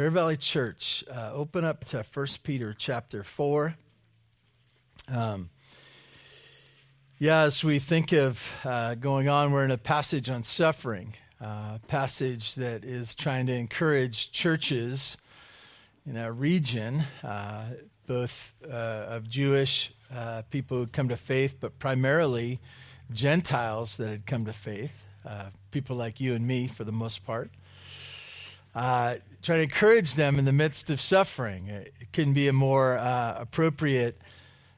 Bear Valley Church, uh, open up to 1 Peter chapter 4. Um, yeah, as we think of uh, going on, we're in a passage on suffering, a uh, passage that is trying to encourage churches in our region, uh, both uh, of Jewish uh, people who come to faith, but primarily Gentiles that had come to faith, people like you and me for the most part uh, to encourage them in the midst of suffering. It can be a more uh, appropriate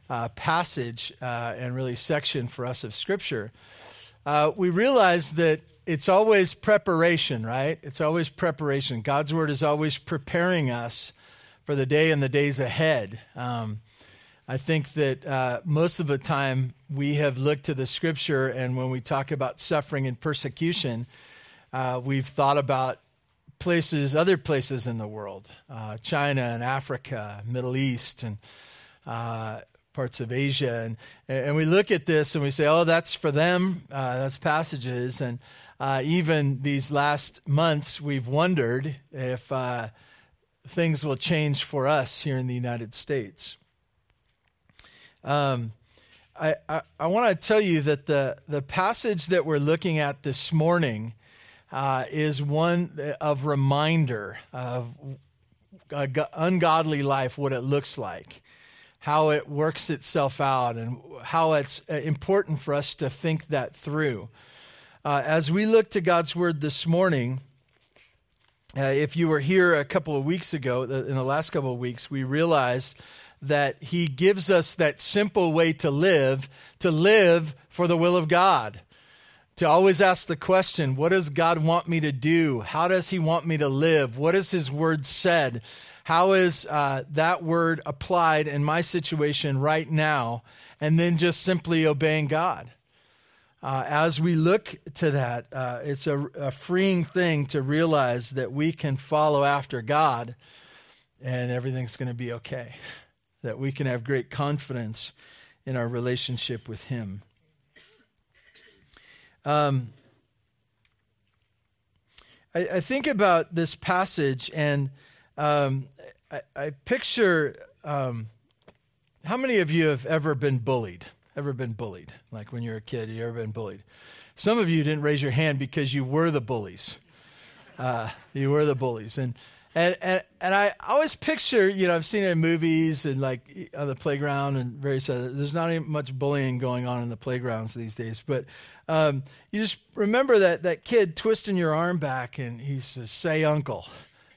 uh, passage uh, and really section for us of Scripture. Uh, we realize that it's always preparation, right? It's always preparation. God's Word is always preparing us for the day and the days ahead. Um, I think that uh, most of the time we have looked to the Scripture, and when we talk about suffering and persecution, we've thought about places, other places in the world, uh, China and Africa, Middle East, and uh, parts of Asia, and and we look at this and we say, oh, that's for them. Uh, that's passages, and uh, even these last months, we've wondered if uh, things will change for us here in the United States. Um, I, I, I want to tell you that the, the passage that we're looking at this morning uh, is one of reminder of ungodly life, what it looks like, how it works itself out, and how it's uh, important for us to think that through. Uh, as we look to God's Word this morning, uh, if you were here a couple of weeks ago, in the last couple of weeks, we realized that He gives us that simple way to live, to live for the will of God to always ask the question what does God want me to do? How does He want me to live? What has His word said? How is uh, that word applied in my situation right now? And then just simply obeying God. Uh, as we look to that, uh, it's a, a freeing thing to realize that we can follow after God and everything's going to be okay. That we can have great confidence in our relationship with Him. Um, I, I, think about this passage and um, I, I, picture um, how many of you have ever been bullied? Ever been bullied? Like when you're a kid, you ever been bullied? Some of you didn't raise your hand because you were the bullies. Uh, you were the bullies. And and, and and I always picture, you know, I've seen it in movies and like on the playground and various other. There's not even much bullying going on in the playgrounds these days, but um, you just remember that that kid twisting your arm back and he says, "Say uncle,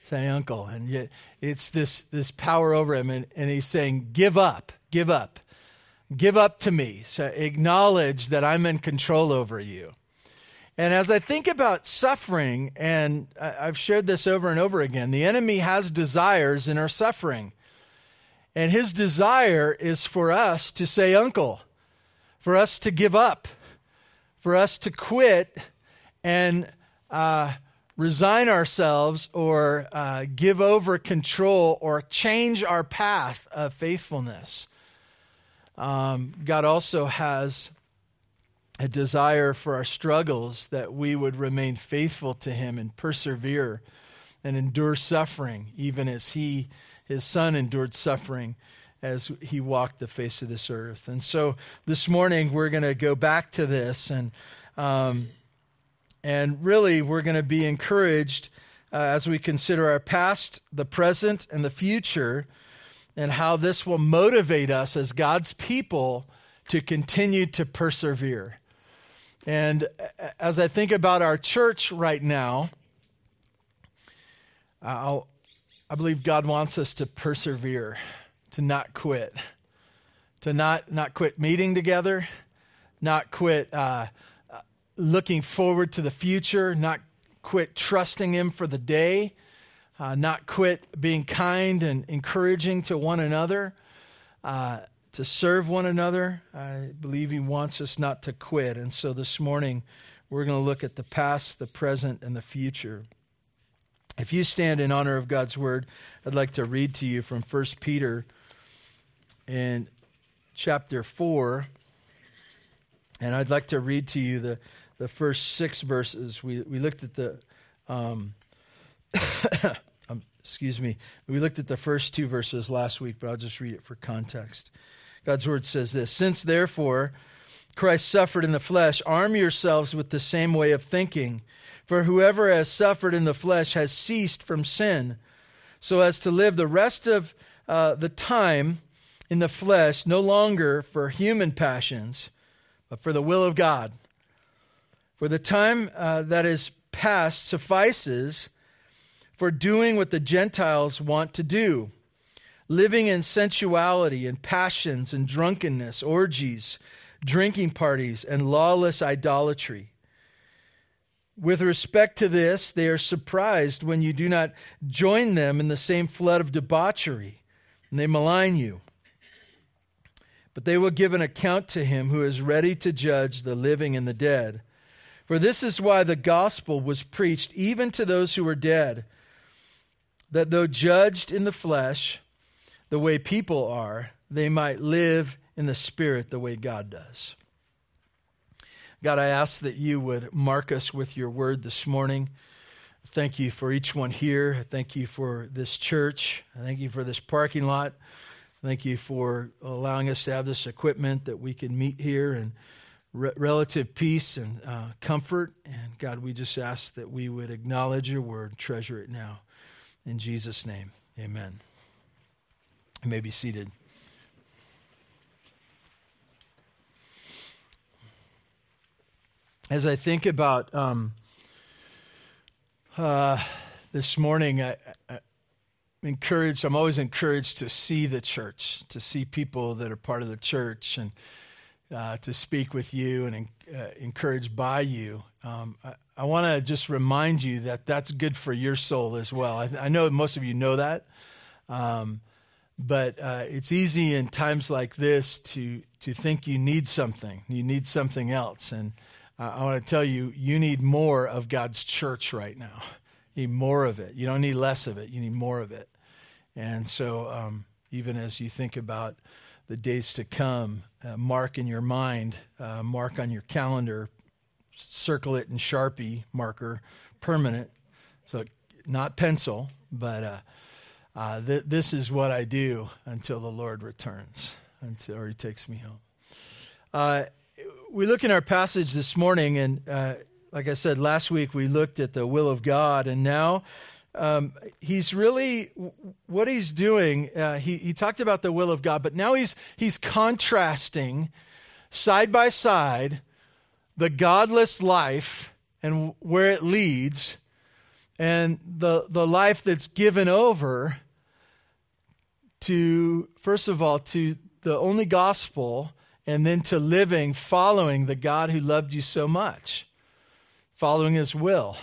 say uncle," and yet it's this this power over him, and, and he's saying, "Give up, give up, give up to me." So acknowledge that I'm in control over you. And as I think about suffering, and I've shared this over and over again, the enemy has desires in our suffering. And his desire is for us to say, Uncle, for us to give up, for us to quit and uh, resign ourselves or uh, give over control or change our path of faithfulness. Um, God also has a desire for our struggles that we would remain faithful to him and persevere and endure suffering, even as he, his son, endured suffering as he walked the face of this earth. And so this morning we're going to go back to this and um, and really we're going to be encouraged uh, as we consider our past, the present, and the future, and how this will motivate us as God's people to continue to persevere. And as I think about our church right now, I'll, I believe God wants us to persevere, to not quit, to not, not quit meeting together, not quit uh, looking forward to the future, not quit trusting Him for the day, uh, not quit being kind and encouraging to one another. Uh, to serve one another. I believe He wants us not to quit. And so this morning, we're going to look at the past, the present, and the future. If you stand in honor of God's word, I'd like to read to you from 1 Peter in chapter 4. And I'd like to read to you the, the first six verses. We, we looked at the, um, I'm excuse me. We looked at the first two verses last week, but I'll just read it for context. God's word says this Since therefore Christ suffered in the flesh, arm yourselves with the same way of thinking. For whoever has suffered in the flesh has ceased from sin, so as to live the rest of uh, the time in the flesh, no longer for human passions, but for the will of God. For the time uh, that is past suffices for doing what the Gentiles want to do, living in sensuality and passions and drunkenness, orgies, drinking parties, and lawless idolatry. With respect to this, they are surprised when you do not join them in the same flood of debauchery, and they malign you. But they will give an account to him who is ready to judge the living and the dead. For this is why the gospel was preached even to those who are dead, that though judged in the flesh, the way people are, they might live in the spirit the way God does. God, I ask that you would mark us with your word this morning. Thank you for each one here. Thank you for this church. Thank you for this parking lot. Thank you for allowing us to have this equipment that we can meet here and re- relative peace and uh, comfort. And God, we just ask that we would acknowledge your word, treasure it now. In Jesus' name, amen. You may be seated. As I think about um, uh, this morning, I, I, encouraged. I'm always encouraged to see the church, to see people that are part of the church, and uh, to speak with you and uh, encouraged by you. Um, I, I want to just remind you that that's good for your soul as well. I, I know most of you know that, um, but uh, it's easy in times like this to to think you need something, you need something else, and I want to tell you, you need more of God's church right now. You need more of it. You don't need less of it. You need more of it. And so, um, even as you think about the days to come, uh, mark in your mind, uh, mark on your calendar, circle it in Sharpie marker, permanent. So, not pencil, but uh, th- this is what I do until the Lord returns, until or He takes me home. Uh, we look in our passage this morning, and uh, like I said last week, we looked at the will of God, and now um, he's really what he's doing. Uh, he he talked about the will of God, but now he's he's contrasting side by side the godless life and where it leads, and the the life that's given over to first of all to the only gospel, and then to living following the God who loved you so much, following His will.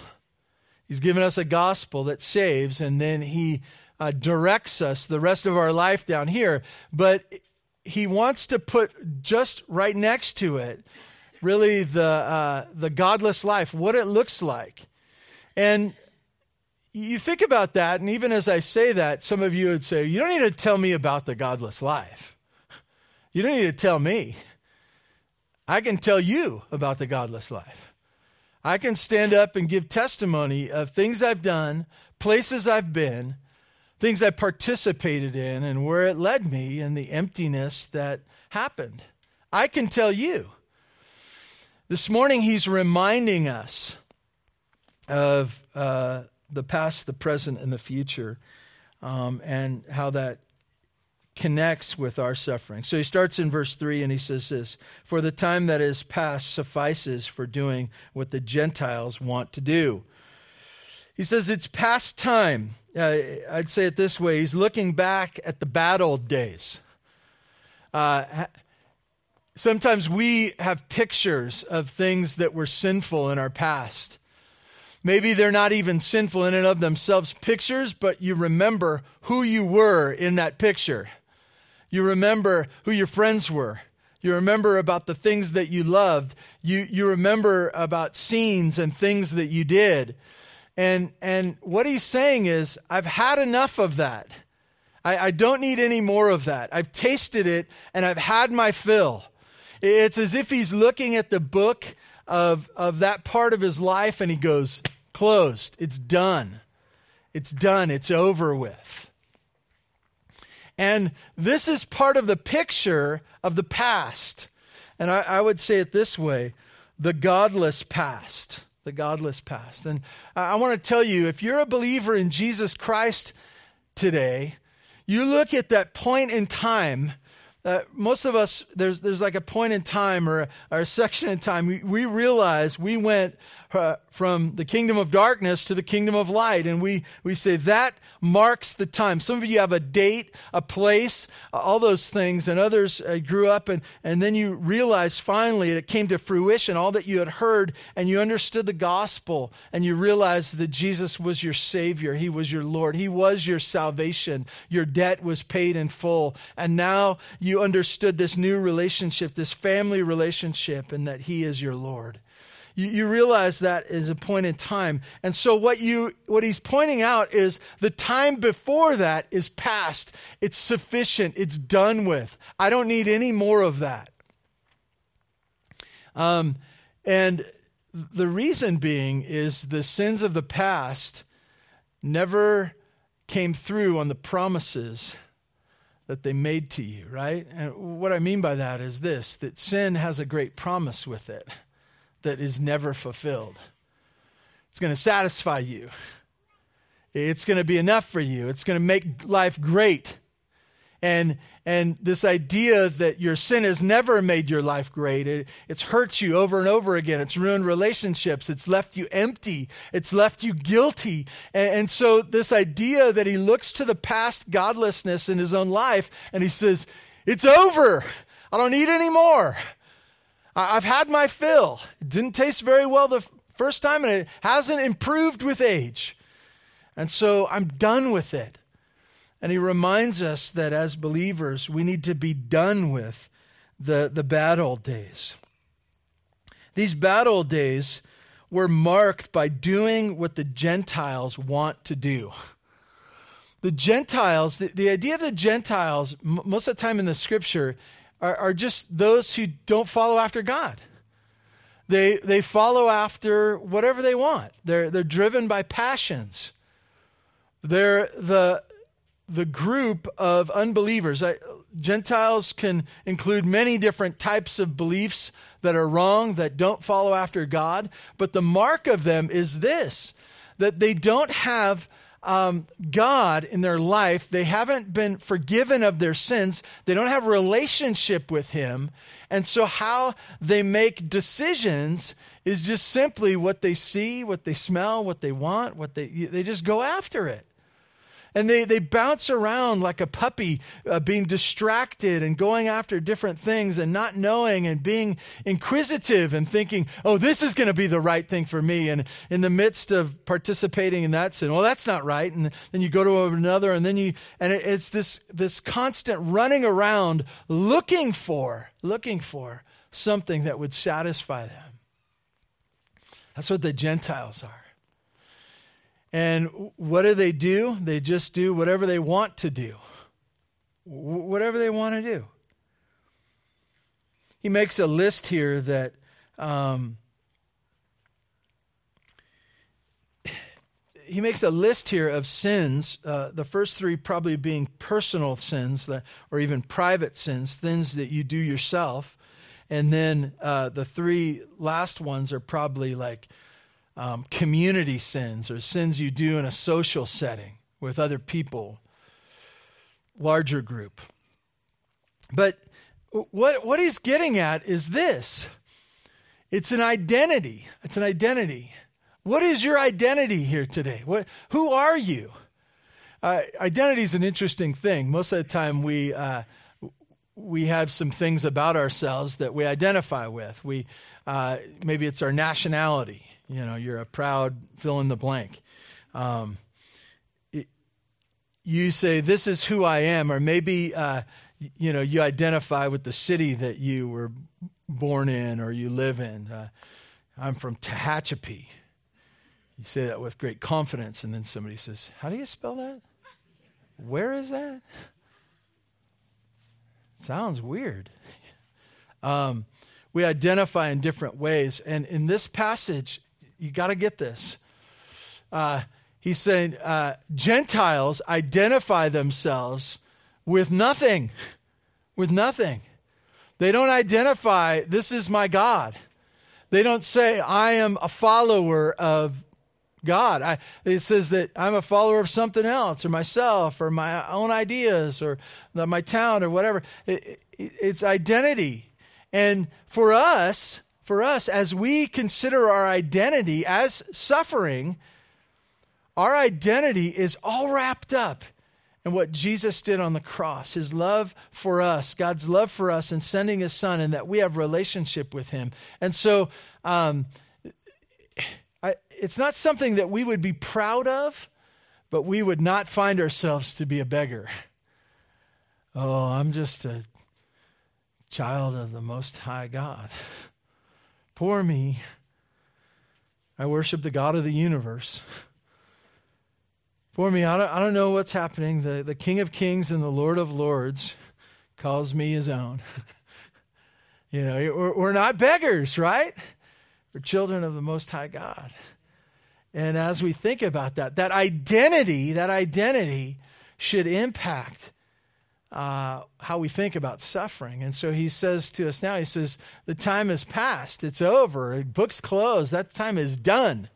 He's given us a gospel that saves, and then He uh, directs us the rest of our life down here. But He wants to put just right next to it, really the uh, the godless life, what it looks like, and you think about that, and even as I say that, some of you would say, "You don't need to tell me about the godless life. You don't need to tell me. I can tell you about the godless life." I can stand up and give testimony of things I've done, places I've been, things I participated in, and where it led me, and the emptiness that happened. I can tell you. This morning, he's reminding us of uh, the past, the present, and the future, um, and how that connects with our suffering. So he starts in verse 3 and he says this For the time that is past suffices for doing what the Gentiles want to do. He says it's past time. Uh, I'd say it this way He's looking back at the bad old days. Uh, sometimes we have pictures of things that were sinful in our past. Maybe they're not even sinful in and of themselves pictures, but you remember who you were in that picture. You remember who your friends were. You remember about the things that you loved. You, you remember about scenes and things that you did. And, and what he's saying is, I've had enough of that. I, I don't need any more of that. I've tasted it and I've had my fill. It's as if he's looking at the book of, of that part of his life and he goes, closed, it's done. It's done, it's over with. And this is part of the picture of the past. And I, I would say it this way the godless past. The godless past. And I want to tell you if you're a believer in Jesus Christ today, you look at that point in time uh, most of us, there's, there's like a point in time or, or a section in time, we, we realize we went from the kingdom of darkness to the kingdom of light. And we, we say that marks the time. Some of you have a date, a place, uh, all those things, and others uh, grew up, and, and then you realize finally it came to fruition, all that you had heard, and you understood the gospel, and you realized that Jesus was your Savior, He was your Lord, He was your salvation, your debt was paid in full, and now you understood this new relationship, this family relationship, and that He is your Lord. You, you realize that is a point in time. And so what you what he's pointing out is the time before that is past. It's sufficient. It's done with. I don't need any more of that. Um, and the reason being is the sins of the past never came through on the promises that they made to you, right? And what I mean by that is this that sin has a great promise with it that is never fulfilled. It's going to satisfy you. It's going to be enough for you. It's going to make life great. And, and this idea that your sin has never made your life great, it, it's hurt you over and over again. It's ruined relationships. It's left you empty. It's left you guilty. And, and so, this idea that he looks to the past godlessness in his own life and he says, It's over. I don't need any more. I've had my fill. It didn't taste very well the first time, and it hasn't improved with age. And so I'm done with it. And he reminds us that as believers, we need to be done with the, the bad old days. These bad old days were marked by doing what the Gentiles want to do. The Gentiles, the, the idea of the Gentiles, m- most of the time in the scripture, are, are just those who don't follow after God. They, they follow after whatever they want. They're, they're driven by passions. They're the, the group of unbelievers. I, Gentiles can include many different types of beliefs that are wrong, that don't follow after God. But the mark of them is this that they don't have um, God in their life. They haven't been forgiven of their sins. They don't have relationship with Him. And so, how they make decisions is just simply what they see, what they smell, what they want, what they, they just go after it and they, they bounce around like a puppy, uh, being distracted and going after different things and not knowing and being inquisitive and thinking, oh, this is going to be the right thing for me. And in the midst of participating in that sin, well, that's not right. And then you go to another, and then you, and it, it's this, this constant running around looking for, looking for something that would satisfy them. That's what the Gentiles are. And what do they do? They just do whatever they want to do. whatever they want to do. He makes a list here that um, he makes a list here of sins, uh, the first three probably being personal sins that, or even private sins, things that you do yourself. And then uh, the three last ones are probably like um, community sins or sins you do in a social setting with other people, larger group. But what, what he's getting at is this it's an identity. It's an identity. What is your identity here today? What, who are you? Uh, identity is an interesting thing. Most of the time, we uh, we have some things about ourselves that we identify with. We uh, maybe it's our nationality. You know, you're a proud fill in the blank. Um, it, you say, This is who I am, or maybe, uh, you know, you identify with the city that you were born in or you live in. Uh, I'm from Tehachapi. You say that with great confidence, and then somebody says, How do you spell that? Where is that? sounds weird. Um, we identify in different ways. And in this passage, you got to get this. Uh, He's saying uh, Gentiles identify themselves with nothing, with nothing. They don't identify, this is my God. They don't say, I am a follower of God. I, it says that I'm a follower of something else or myself or my own ideas or the, my town or whatever. It, it, it's identity. And for us, for us, as we consider our identity as suffering, our identity is all wrapped up in what Jesus did on the cross, his love for us, God's love for us, and sending his son, and that we have relationship with him. And so, um, I, it's not something that we would be proud of, but we would not find ourselves to be a beggar. Oh, I'm just a child of the Most High God. Poor me. I worship the God of the universe. Poor me, I don't, I don't know what's happening. The, the King of Kings and the Lord of Lords calls me his own. you know, we're, we're not beggars, right? We're children of the Most High God. And as we think about that, that identity, that identity should impact uh, how we think about suffering. And so he says to us now, he says, the time is past. It's over. Book's closed. That time is done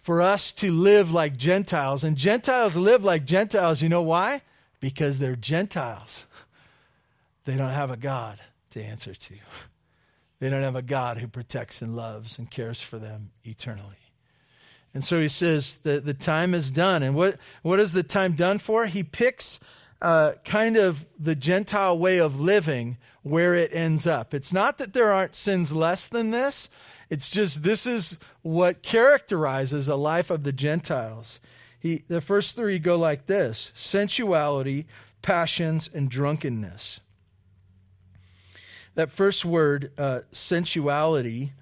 for us to live like Gentiles. And Gentiles live like Gentiles. You know why? Because they're Gentiles. They don't have a God to answer to. They don't have a God who protects and loves and cares for them eternally. And so he says that the time is done. And what, what is the time done for? He picks uh, kind of the Gentile way of living where it ends up. It's not that there aren't sins less than this, it's just this is what characterizes a life of the Gentiles. He, the first three go like this sensuality, passions, and drunkenness that first word, uh, sensuality,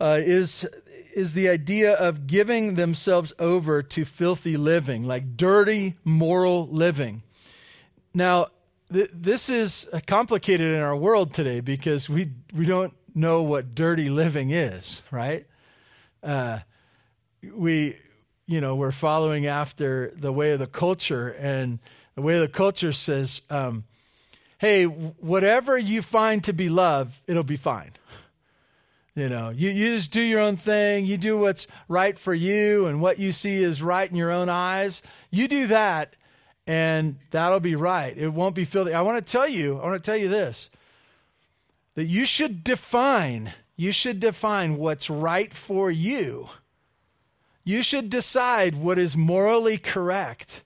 uh, is, is the idea of giving themselves over to filthy living, like dirty, moral living. Now, th- this is complicated in our world today because we, we don't know what dirty living is, right? Uh, we, you know, we're following after the way of the culture, and the way of the culture says, um, hey, whatever you find to be love, it'll be fine. You know, you, you just do your own thing. You do what's right for you and what you see is right in your own eyes. You do that, and that'll be right. It won't be filthy. I want to tell you, I want to tell you this that you should define, you should define what's right for you. You should decide what is morally correct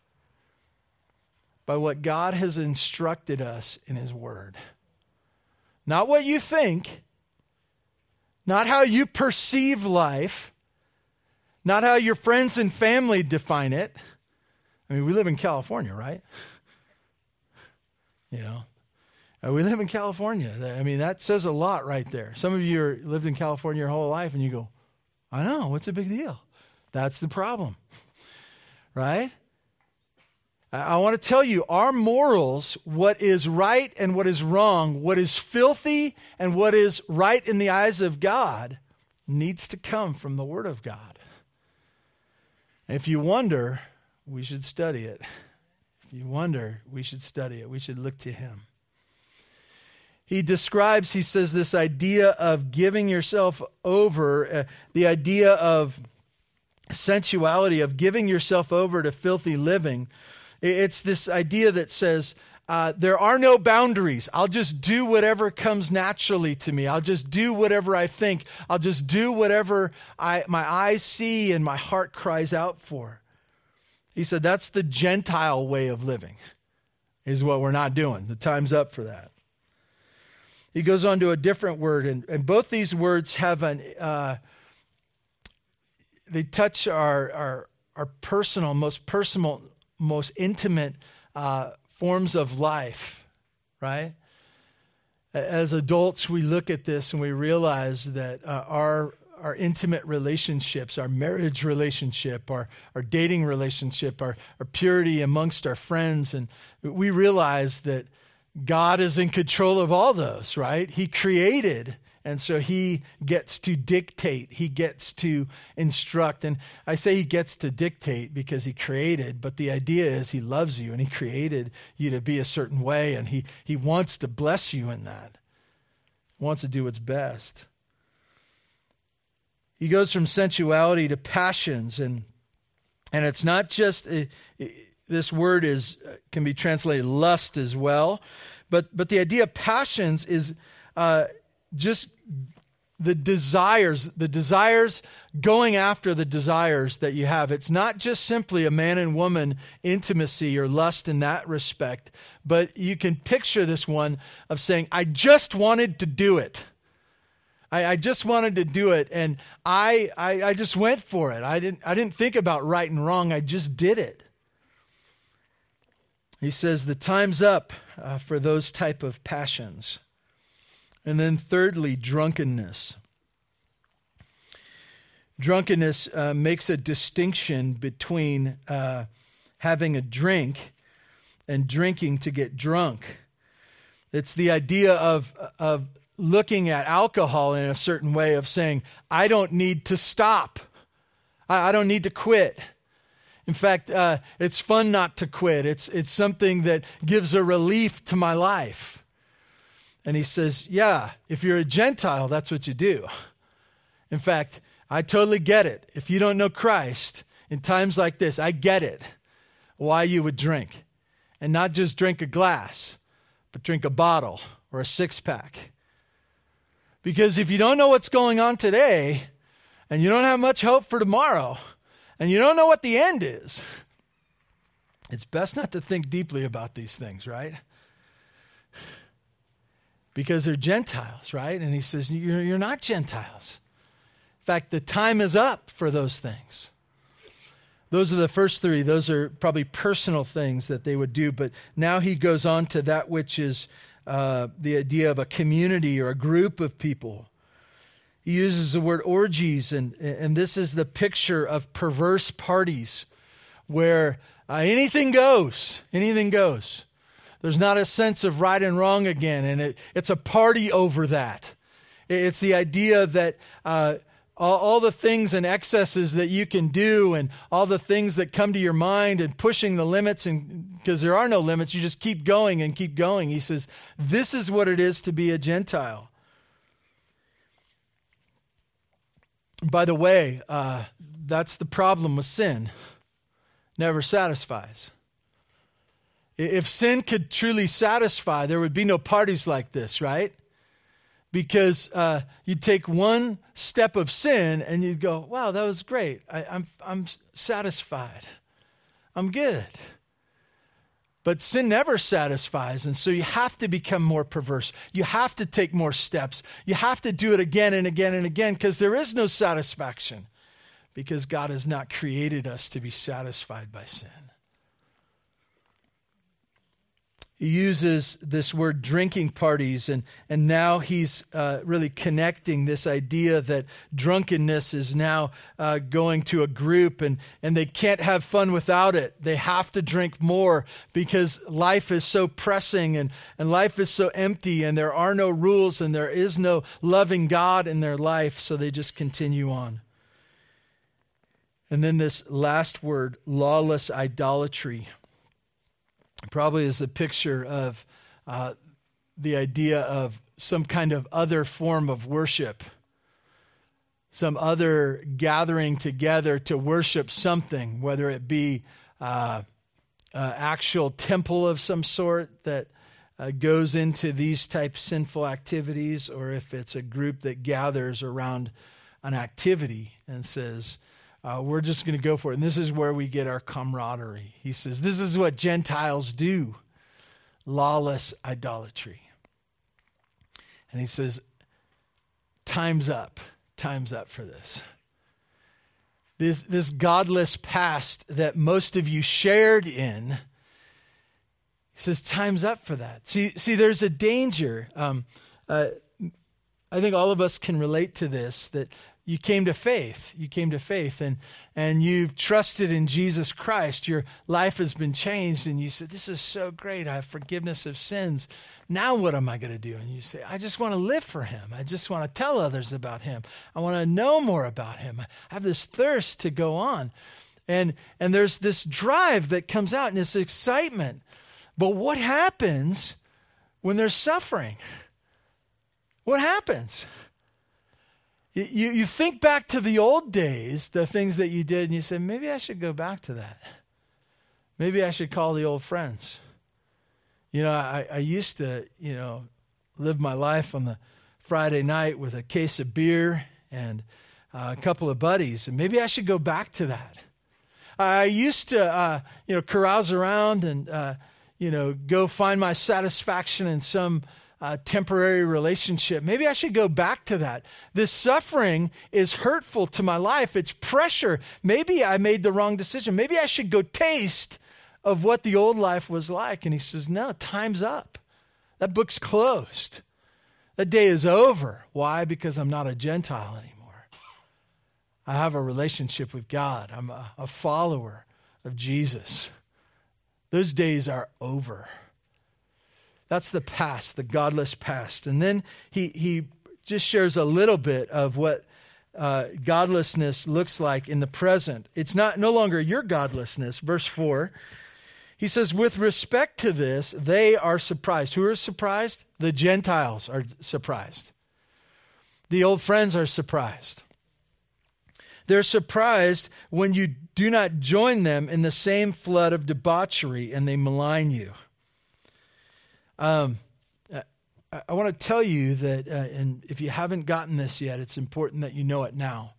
by what God has instructed us in His Word. Not what you think, not how you perceive life, not how your friends and family define it. I mean, we live in California, right? You know, uh, we live in California. I mean, that says a lot right there. Some of you are, lived in California your whole life and you go, I know, what's a big deal? That's the problem, right? I want to tell you our morals, what is right and what is wrong, what is filthy and what is right in the eyes of God, needs to come from the Word of God. if you wonder, we should study it. If you wonder, we should study it. We should look to Him. He describes, he says, this idea of giving yourself over, uh, the idea of sensuality, of giving yourself over to filthy living it's this idea that says, uh, there are no boundaries. I'll just do whatever comes naturally to me. I'll just do whatever I think. I'll just do whatever I, my eyes see and my heart cries out for. He said that's the Gentile way of living, is what we're not doing. The time's up for that. He goes on to a different word, and, and both these words have an, uh, they touch our, our, our personal, most personal most intimate uh, forms of life, right? As adults, we look at this and we realize that uh, our our intimate relationships, our marriage relationship, our, our dating relationship, our, our purity amongst our friends. And we realize that God is in control of all those, right? He created And so he gets to dictate, he gets to instruct. And I say he gets to dictate because he created, but the idea is he loves you and he created you to be a certain way and he, he wants to bless you in that, he wants to do what's best. He goes from sensuality to passions and and it's not just it, it, this word is uh, can be translated lust as well, but but the idea of passions is uh, just the desires, the desires going after the desires that you have. It's not just simply a man and woman intimacy or lust in that respect, but you can picture this one of saying, I just wanted to do it. I, I just wanted to do it, and I, I, I just went for it. I didn't, I didn't think about right and wrong, I just did it. He says the time's up uh, for those type of passions. And then, thirdly, drunkenness. Drunkenness uh, makes a distinction between uh, having a drink and drinking to get drunk. It's the idea of, of looking at alcohol in a certain way, of saying, I don't need to stop, I, I don't need to quit. In fact, uh, it's fun not to quit. It's, it's something that gives a relief to my life. And he says, Yeah, if you're a Gentile, that's what you do. In fact, I totally get it. If you don't know Christ in times like this, I get it why you would drink. And not just drink a glass, but drink a bottle or a six pack. Because if you don't know what's going on today, and you don't have much hope for tomorrow, and you don't know what the end is, it's best not to think deeply about these things, right? Because they're Gentiles, right? And he says, You're, not Gentiles. In fact, the time is up for those things. Those are the first three. Those are probably personal things that they would do. But now he goes on to that which is uh, the idea of a community or a group of people. He uses the word orgies, and, and this is the picture of perverse parties where uh, anything goes. Anything goes. There's not a sense of right and wrong again, and it, it's a party over that. It's the idea that uh, all, all, the things and excesses that you can do, and all the things that come to your mind, and pushing the limits, and because there are no limits, you just keep going and keep going. He says, This is what it is to be a Gentile. By the way, uh, that's the problem with sin. Never satisfies. If sin could truly satisfy, there would be no parties like this, right? Because uh, you'd take one step of sin and you'd go, wow, that was great. I, I'm, I'm satisfied. I'm good. But sin never satisfies. And so you have to become more perverse. You have to take more steps. You have to do it again and again and again because there is no satisfaction because God has not created us to be satisfied by sin. he uses this word drinking parties, and, and now he's uh, really connecting this idea that drunkenness is now uh, going to a group and, and they can't have fun without it. They have to drink more because life is so pressing and, and life is so empty, and there are no rules and there is no loving God in their life, so they just continue on. And then this last word, lawless idolatry probably is a picture of uh, the idea of some kind of other form of worship, some other gathering together to worship something, whether it be uh, uh, actual temple of some sort that uh, goes into these type sinful activities, or if it's a group that gathers around an activity and says, uh, we're just going to go for it. And this is where we get our camaraderie. He says, This is what Gentiles do lawless idolatry. And he says, Time's up. Time's up for this. This, this godless past that most of you shared in, he says, Time's up for that. See, see there's a danger. Um, uh, I think all of us can relate to this that you came to faith. You came to faith and, and you've trusted in Jesus Christ. Your life has been changed, and you said, This is so great. I have forgiveness of sins. Now, what am I going to do? And you say, I just want to live for Him. I just want to tell others about Him. I want to know more about Him. I have this thirst to go on. And, and there's this drive that comes out and this excitement. But what happens when there's suffering? What happens? You, you think back to the old days, the things that you did, and you say, maybe I should go back to that. Maybe I should call the old friends. You know, I, I used to, you know, live my life on the Friday night with a case of beer and uh, a couple of buddies, and maybe I should go back to that. I used to, uh, you know, carouse around and, uh, you know, go find my satisfaction in some uh, temporary relationship. Maybe I should go back to that. This suffering is hurtful to my life. It's pressure. Maybe I made the wrong decision. Maybe I should go taste of what the old life was like. And he says, No, time's up. That book's closed. That day is over. Why? Because I'm not a Gentile anymore. I have a relationship with God, I'm a, a follower of Jesus. Those days are over. That's the past, the godless past. And then he, he just shares a little bit of what uh, godlessness looks like in the present. It's not no longer your godlessness. Verse 4, he says, With respect to this, they are surprised. Who are surprised? The Gentiles are surprised. The old friends are surprised. They're surprised when you do not join them in the same flood of debauchery and they malign you. Um, I, I want to tell you that, uh, and if you haven't gotten this yet, it's important that you know it now.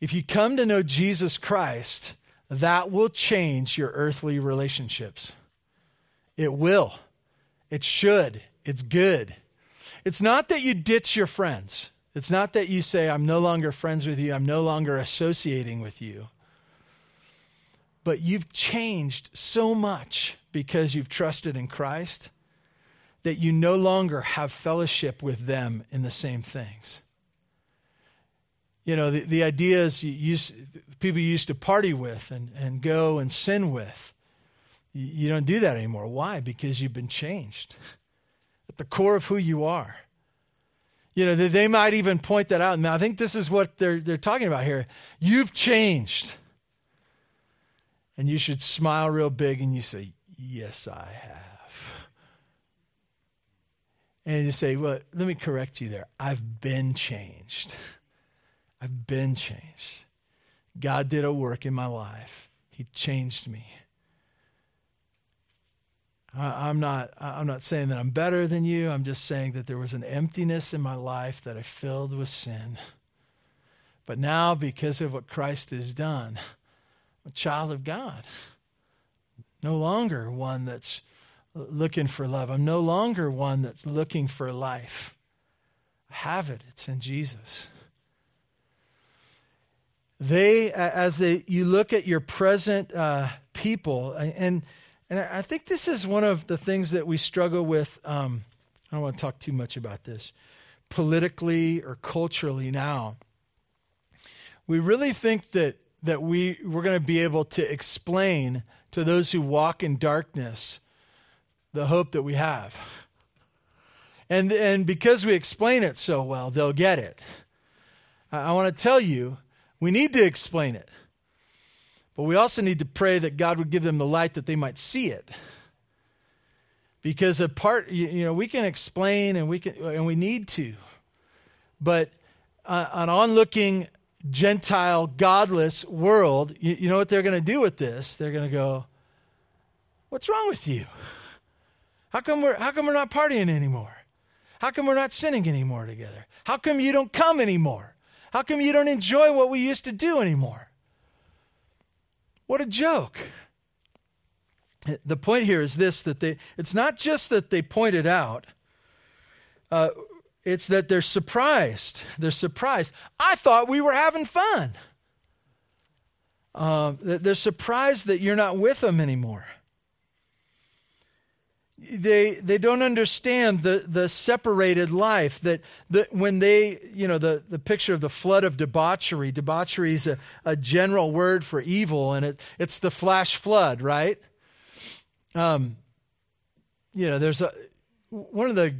If you come to know Jesus Christ, that will change your earthly relationships. It will. It should. It's good. It's not that you ditch your friends. It's not that you say, I'm no longer friends with you, I'm no longer associating with you. But you've changed so much because you've trusted in Christ that you no longer have fellowship with them in the same things. You know, the, the ideas you used, people you used to party with and, and go and sin with, you, you don't do that anymore. Why? Because you've been changed at the core of who you are. You know, they, might even point that out. And I think this is what they're, they're talking about here. You've changed. And you should smile real big and you say, Yes, I have. And you say, Well, let me correct you there. I've been changed. I've been changed. God did a work in my life, He changed me. I'm not, I'm not saying that I'm better than you. I'm just saying that there was an emptiness in my life that I filled with sin. But now, because of what Christ has done, I'm a child of God. No longer one that's looking for love. I'm no longer one that's looking for life. I have it, it's in Jesus. They, as they, you look at your present uh, people, and, and I think this is one of the things that we struggle with. Um, I don't want to talk too much about this politically or culturally now. We really think that, that we, we're going to be able to explain to those who walk in darkness the hope that we have. And, and because we explain it so well, they'll get it. I, I want to tell you, we need to explain it. But we also need to pray that God would give them the light that they might see it. Because a part, you know, we can explain and we can, and we need to, but uh, an onlooking Gentile, godless world, you, you know what they're going to do with this? They're going to go, What's wrong with you? How come, we're, how come we're not partying anymore? How come we're not sinning anymore together? How come you don't come anymore? How come you don't enjoy what we used to do anymore? What a joke. The point here is this that they, it's not just that they pointed out, uh, it's that they're surprised. They're surprised. I thought we were having fun. Uh, they're surprised that you're not with them anymore. They they don't understand the the separated life that the, when they you know the the picture of the flood of debauchery debauchery is a, a general word for evil and it it's the flash flood right? Um you know there's a one of the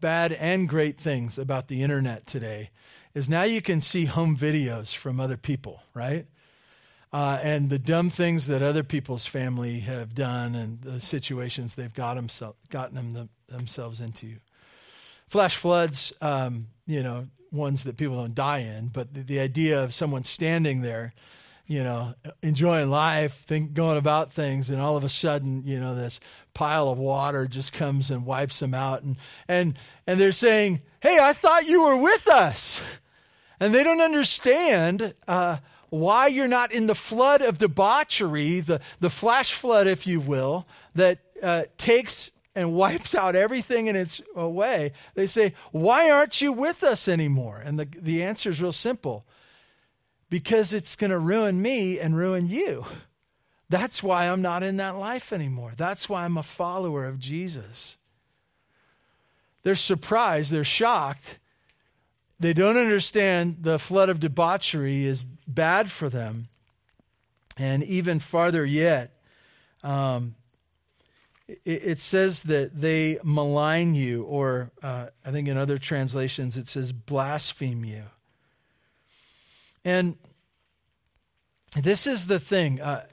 bad and great things about the internet today is now you can see home videos from other people right uh, and the dumb things that other people's family have done and the situations they've got himself, gotten them, them, themselves into. Flash floods, um, you know, ones that people don't die in, but the, the, idea of someone standing there, you know, enjoying life, think, going about things, and all of a sudden, you know, this pile of water just comes and wipes them out, and and and they're saying, "Hey, I thought you were with us," and they don't understand. Uh, why you're not in the flood of debauchery, the, the flash flood, if you will, that uh, takes and wipes out everything in its way. They say, Why aren't you with us anymore? And the, the answer is real simple because it's going to ruin me and ruin you. That's why I'm not in that life anymore. That's why I'm a follower of Jesus. They're surprised, they're shocked they don't understand the flood of debauchery is bad for them. And even farther yet, um, it, it, says that they malign you, or uh, I think in other translations it says blaspheme you. And this is the thing. Uh,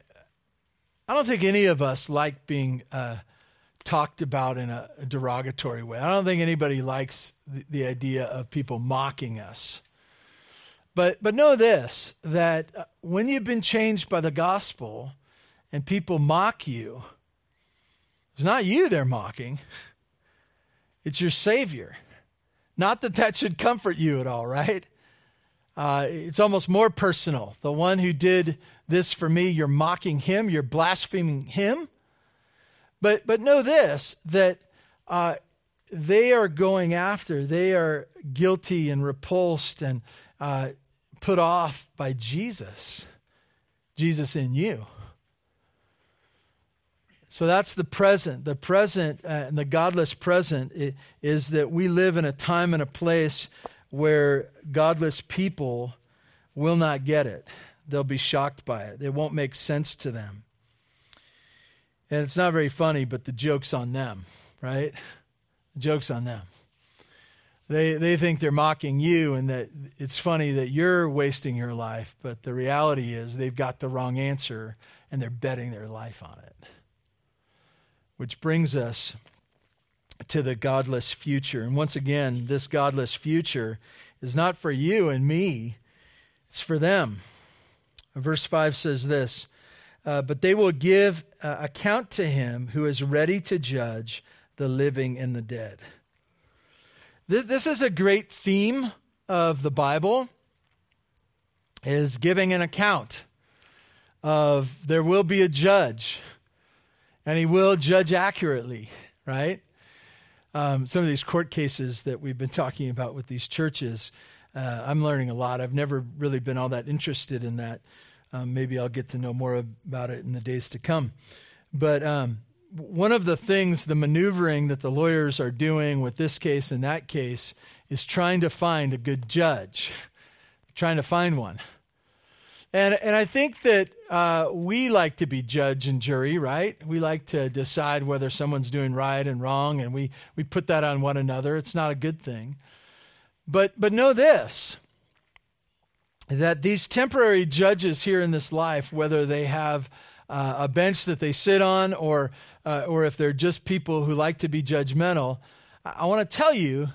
I don't think any of us like being uh, talked about in a, derogatory way. I don't think anybody likes the, the, idea of people mocking us. But, but know this that uh, when you've been changed by the gospel and people mock you, it's not you they're mocking, it's your Savior. Not that that should comfort you at all, right? Uh, it's almost more personal. The one who did this for me, you're mocking him, you're blaspheming him. But, but know this that uh, they are going after, they are guilty and repulsed and uh, put off by Jesus, Jesus in you. So that's the present. The present uh, and the godless present is that we live in a time and a place where godless people will not get it. They'll be shocked by it. It won't make sense to them. And it's not very funny, but the joke's on them, right? The joke's on them. They, they think they're mocking you and that it's funny that you're wasting your life, but the reality is they've got the wrong answer and they're betting their life on it. Which brings us to the godless future. And once again, this godless future is not for you and me, it's for them. Verse 5 says this uh, but they will give uh, account to him who is ready to judge the living and the dead. This, this is a great theme of the Bible is giving an account of there will be a judge and he will judge accurately, right? Um, some of these court cases that we've been talking about with these churches, uh, I'm learning a lot. I've never really been all that interested in that. Um, maybe I'll get to know more about it in the days to come. But um, one of the things, the maneuvering that the lawyers are doing with this case and that case, is trying to find a good judge, trying to find one. And, and I think that uh, we like to be judge and jury, right? We like to decide whether someone's doing right and wrong, and we, we put that on one another. It's not a good thing. But, but know this that these temporary judges here in this life, whether they have uh, a bench that they sit on or, uh, or if they're just people who like to be judgmental, I, want to tell you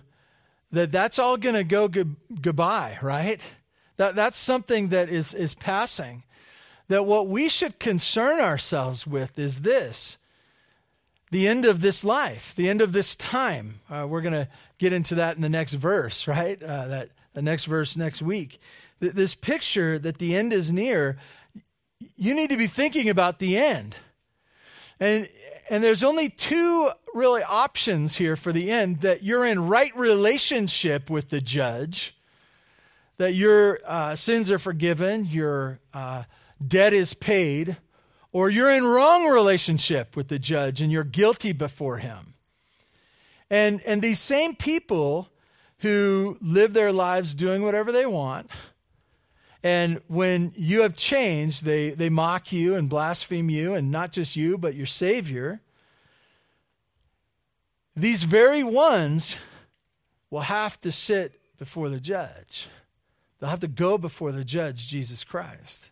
that that's all going to go good, goodbye, right? That, that's something that is, is passing. That what we should concern ourselves with is this the end of this life, the end of this time. Uh, we're going to get into that in the next verse, right? Uh, that the next verse next week this picture that the end is near, you need to be thinking about the end. And, and there's only two really options here for the end that you're in right relationship with the judge, that your uh, sins are forgiven, your uh, debt is paid, or you're in wrong relationship with the judge and you're guilty before him. And, and these same people who live their lives doing whatever they want, and when you have changed, they, they mock you and blaspheme you, and not just you, but your Savior. These very ones will have to sit before the judge. They'll have to go before the judge, Jesus Christ.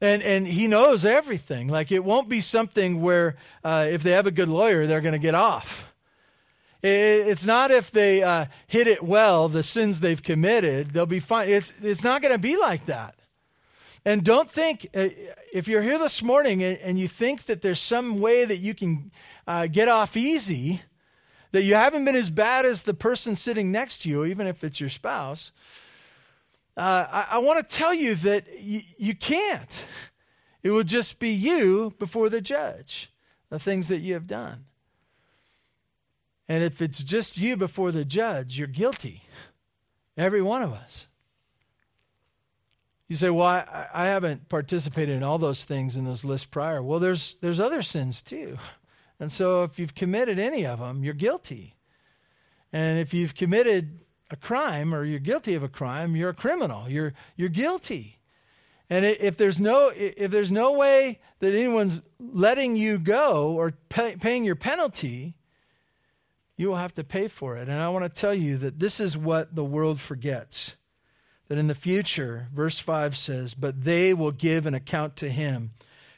And, and he knows everything. Like it won't be something where uh, if they have a good lawyer, they're going to get off. It's not if they uh, hit it well, the sins they've committed, they'll be fine. It's, it's not going to be like that. And don't think, uh, if you're here this morning and you think that there's some way that you can uh, get off easy, that you haven't been as bad as the person sitting next to you, even if it's your spouse, uh, I, I want to tell you that y- you can't. It will just be you before the judge, the things that you have done. And if it's just you before the judge, you're guilty. Every one of us. You say, well, I, I, haven't participated in all those things in those lists prior. Well, there's, there's other sins too. And so if you've committed any of them, you're guilty. And if you've committed a crime or you're guilty of a crime, you're a criminal. You're, you're guilty. And if there's, no, if there's no way that anyone's letting you go or pay, paying your penalty, you will have to pay for it. And I want to tell you that this is what the world forgets. That in the future, verse 5 says, But they will give an account to him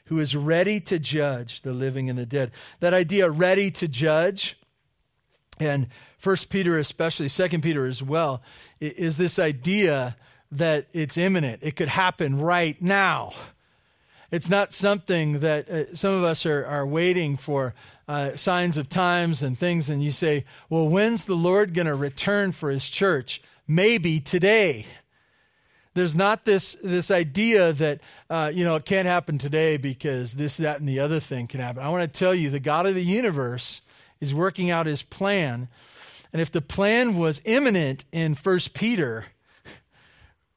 who is ready to judge the living and the dead. That idea, ready to judge, and First Peter especially, Second Peter as well, is this idea that it's imminent. It could happen right now. It's not something that uh, some of us are, are waiting for uh, signs of times and things, and you say, well, when's the Lord going to return for his church? Maybe today. There's not this, this idea that, uh, you know, it can't happen today because this, that, and the other thing can happen. I want to tell you, the God of the universe is working out his plan. And if the plan was imminent in First Peter,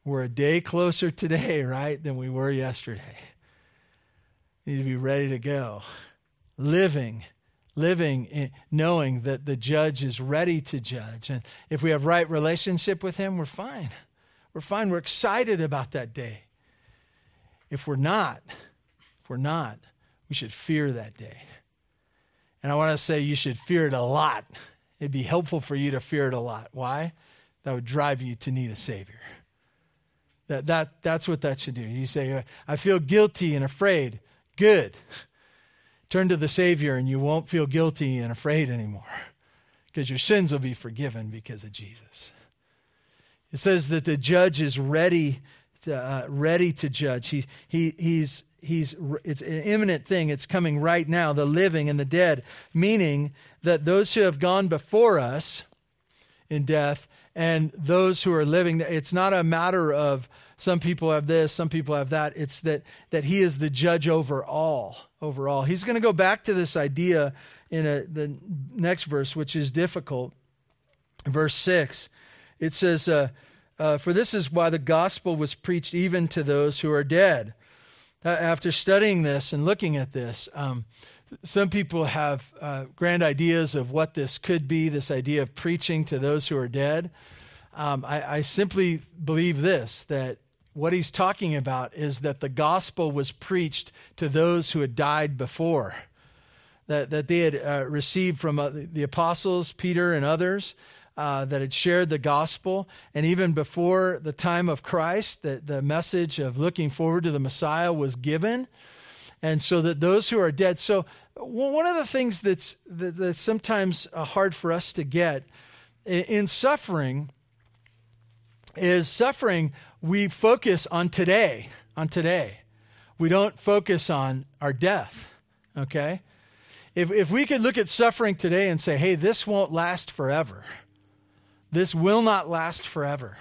we're a day closer today, right, than we were yesterday. need to be ready to go, living living knowing that the judge is ready to judge. And if we have right relationship with him, we're fine. We're fine. We're excited about that day. If we're not, if we're not, we should fear that day. And I want to say you should fear it a lot. It'd be helpful for you to fear it a lot. Why? That would drive you to need a Savior. That, that, that's what that should do. You say, I feel guilty and afraid. Good. Turn to the Savior and you won't feel guilty and afraid anymore because your sins will be forgiven because of Jesus. It says that the judge is ready to, uh, ready to judge. He, he, he's, he's, it's an imminent thing. It's coming right now, the living and the dead, meaning that those who have gone before us in death and those who are living, it's not a matter of some people have this, some people have that. It's that, that he is the judge over all overall. He's going to go back to this idea in a, the next verse, which is difficult. Verse 6, it says, uh, uh, For this is why the gospel was preached even to those who are dead. Uh, after studying this and looking at this, um, some people have uh, grand ideas of what this could be this idea of preaching to those who are dead. Um, I, I simply believe this that what he's talking about is that the gospel was preached to those who had died before, that, that they had uh, received from uh, the apostles, Peter and others, uh, that had shared the gospel. And even before the time of Christ, that the message of looking forward to the Messiah was given. And so that those who are dead. So, one of the things that's, that, that's sometimes uh, hard for us to get in suffering is suffering we focus on today, on today. We don't focus on our death, okay? If, if we could look at suffering today and say, hey, this won't last forever, this will not last forever.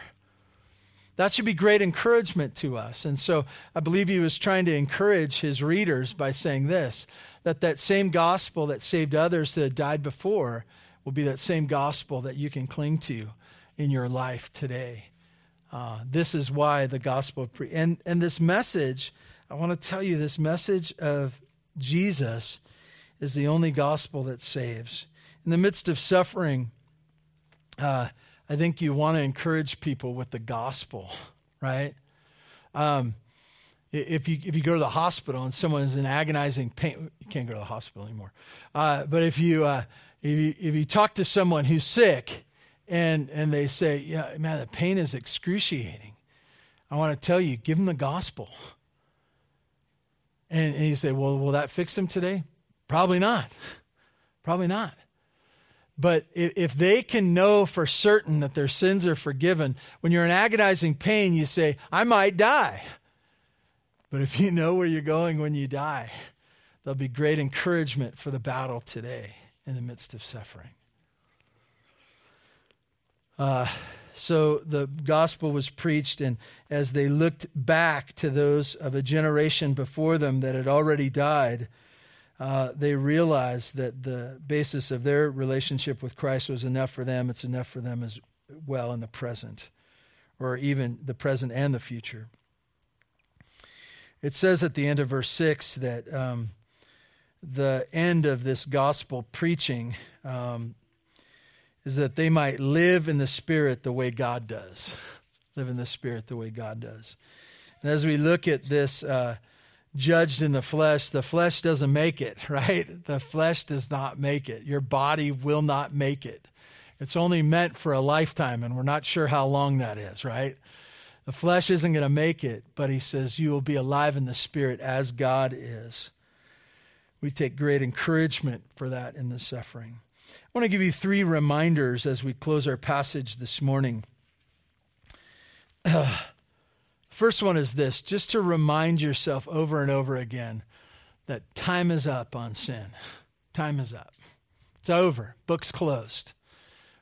That should be great encouragement to us. And so I believe he was trying to encourage his readers by saying this that that same gospel that saved others that had died before will be that same gospel that you can cling to in your life today. Uh, this is why the gospel, pre- and, and this message, I want to tell you this message of Jesus is the only gospel that saves. In the midst of suffering, uh, I think you want to encourage people with the gospel, right? Um, if you if you go to the hospital and someone is in agonizing pain, you can't go to the hospital anymore. Uh, but if you uh, if you if you talk to someone who's sick and and they say, "Yeah, man, the pain is excruciating," I want to tell you, give them the gospel. And, and you say, "Well, will that fix them today?" Probably not. Probably not. But if they can know for certain that their sins are forgiven, when you're in agonizing pain, you say, I might die. But if you know where you're going when you die, there'll be great encouragement for the battle today in the midst of suffering. Uh, so the gospel was preached, and as they looked back to those of a generation before them that had already died, uh, they realized that the basis of their relationship with Christ was enough for them. It's enough for them as well in the present, or even the present and the future. It says at the end of verse 6 that um, the end of this gospel preaching um, is that they might live in the Spirit the way God does. Live in the Spirit the way God does. And as we look at this, uh, judged in the flesh, the flesh doesn't make it, right? The flesh does not make it. Your body will not make it. It's only meant for a lifetime, and we're not sure how long that is, right? The flesh isn't going to make it, but he says, You will be alive in the spirit as God is. We take great encouragement for that in the suffering. I want to give you three reminders as we close our passage this morning. First one is this just to remind yourself over and over again that time is up on sin. Time is up. It's over. Book's closed.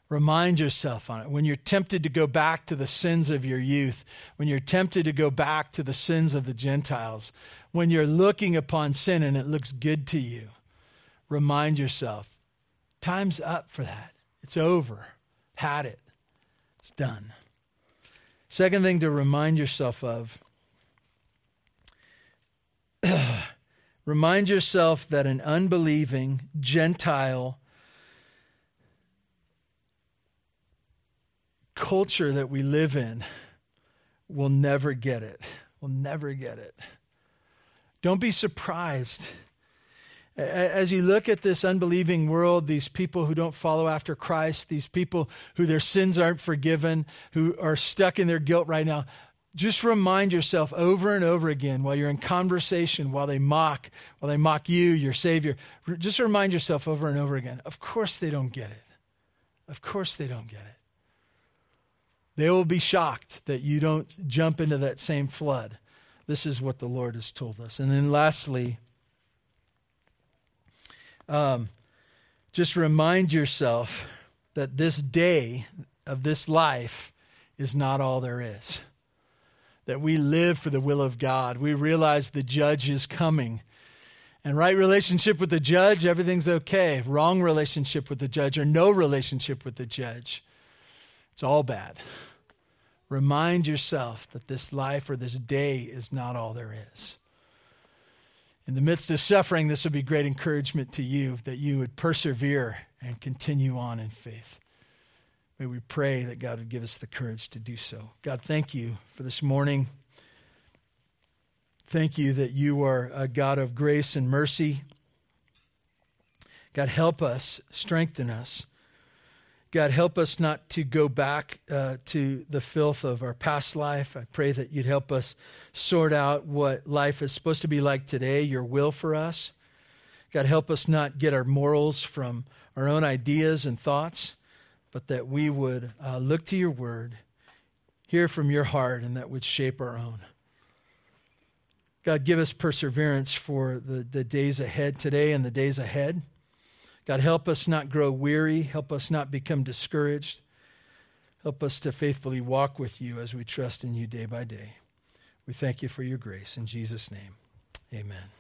Remind yourself on it. When you're tempted to go back to the sins of your youth, when you're tempted to go back to the sins of the Gentiles, when you're looking upon sin and it looks good to you, remind yourself time's up for that. It's over. Had it. It's done. Second thing to remind yourself of remind yourself that an unbelieving Gentile culture that we live in will never get it. Will never get it. Don't be surprised as you look at this unbelieving world, these people who don't follow after Christ, these people who their sins aren't forgiven, who are stuck in their guilt right now, just remind yourself over and over again while you're in conversation, while they mock, while they mock you, your Savior, just remind yourself over and over again of course they don't get it. Of course they don't get it. They will be shocked that you don't jump into that same flood. This is what the Lord has told us. And then lastly, um, just remind yourself that this day of this life is not all there is. That we live for the will of God. We realize the judge is coming. And right relationship with the judge, everything's okay. Wrong relationship with the judge or no relationship with the judge, it's all bad. Remind yourself that this life or this day is not all there is in the midst of suffering, this would be great encouragement to you that you would persevere and continue on in faith. May we pray that God would give us the courage to do so. God, thank you for this morning. Thank you that you are a God of grace and mercy. God, help us, strengthen us. God, help us not to go back uh, to the filth of our past life. I pray that you'd help us sort out what life is supposed to be like today, your will for us. God, help us not get our morals from our own ideas and thoughts, but that we would uh, look to your word, hear from your heart, and that would shape our own. God, give us perseverance for the, the days ahead today and the days ahead. God, help us not grow weary. Help us not become discouraged. Help us to faithfully walk with you as we trust in you day by day. We thank you for your grace. In Jesus' name, amen.